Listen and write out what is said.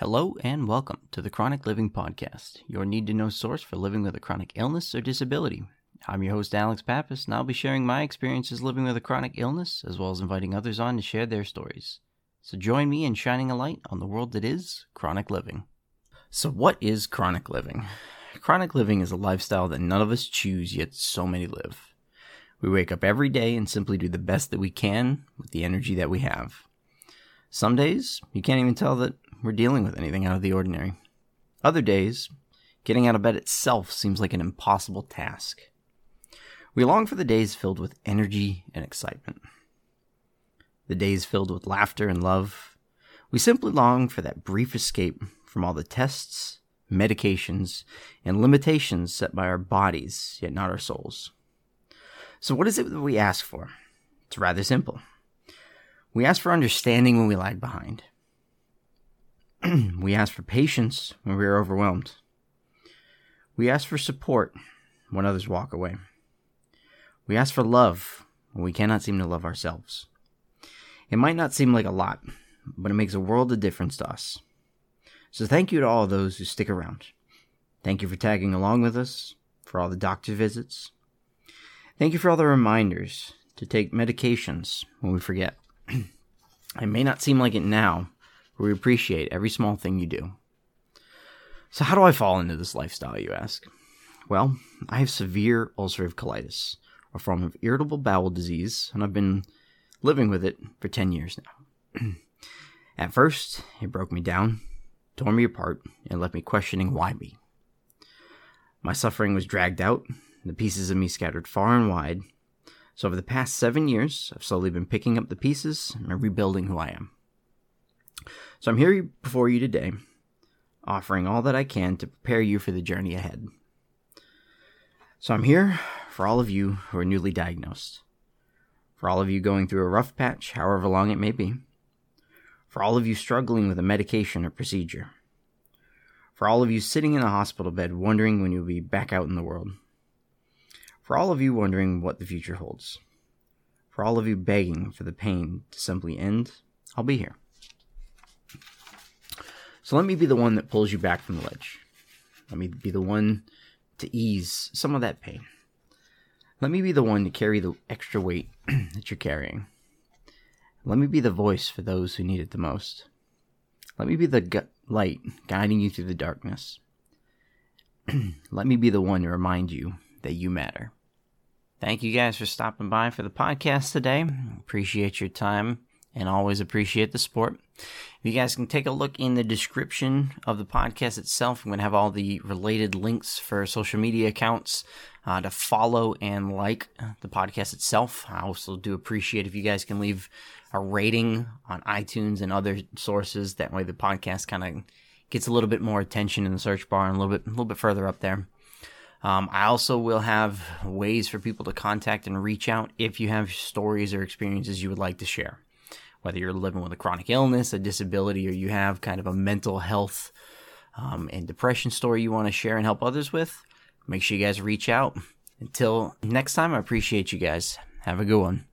Hello and welcome to the Chronic Living Podcast, your need to know source for living with a chronic illness or disability. I'm your host, Alex Pappas, and I'll be sharing my experiences living with a chronic illness, as well as inviting others on to share their stories. So join me in shining a light on the world that is chronic living. So, what is chronic living? Chronic living is a lifestyle that none of us choose, yet so many live. We wake up every day and simply do the best that we can with the energy that we have. Some days, you can't even tell that we're dealing with anything out of the ordinary. Other days, getting out of bed itself seems like an impossible task. We long for the days filled with energy and excitement. The days filled with laughter and love. We simply long for that brief escape from all the tests, medications, and limitations set by our bodies, yet not our souls. So, what is it that we ask for? It's rather simple. We ask for understanding when we lag behind. we ask for patience when we are overwhelmed. We ask for support when others walk away. We ask for love when we cannot seem to love ourselves. It might not seem like a lot, but it makes a world of difference to us. So thank you to all those who stick around. Thank you for tagging along with us, for all the doctor visits. Thank you for all the reminders to take medications when we forget. it may not seem like it now, we appreciate every small thing you do. So, how do I fall into this lifestyle, you ask? Well, I have severe ulcerative colitis, a form of irritable bowel disease, and I've been living with it for 10 years now. At first, it broke me down, tore me apart, and left me questioning why me. My suffering was dragged out, the pieces of me scattered far and wide. So, over the past seven years, I've slowly been picking up the pieces and rebuilding who I am. So I'm here before you today, offering all that I can to prepare you for the journey ahead. So I'm here for all of you who are newly diagnosed, for all of you going through a rough patch, however long it may be, for all of you struggling with a medication or procedure, for all of you sitting in a hospital bed wondering when you'll be back out in the world, for all of you wondering what the future holds, for all of you begging for the pain to simply end, I'll be here. So let me be the one that pulls you back from the ledge. Let me be the one to ease some of that pain. Let me be the one to carry the extra weight that you're carrying. Let me be the voice for those who need it the most. Let me be the gu- light guiding you through the darkness. Let me be the one to remind you that you matter. Thank you guys for stopping by for the podcast today. Appreciate your time and always appreciate the support. If you guys can take a look in the description of the podcast itself. I'm going to have all the related links for social media accounts uh, to follow and like the podcast itself. I also do appreciate if you guys can leave a rating on iTunes and other sources. That way, the podcast kind of gets a little bit more attention in the search bar and a little bit, a little bit further up there. Um, I also will have ways for people to contact and reach out if you have stories or experiences you would like to share whether you're living with a chronic illness, a disability, or you have kind of a mental health um, and depression story you want to share and help others with, make sure you guys reach out. Until next time, I appreciate you guys. Have a good one.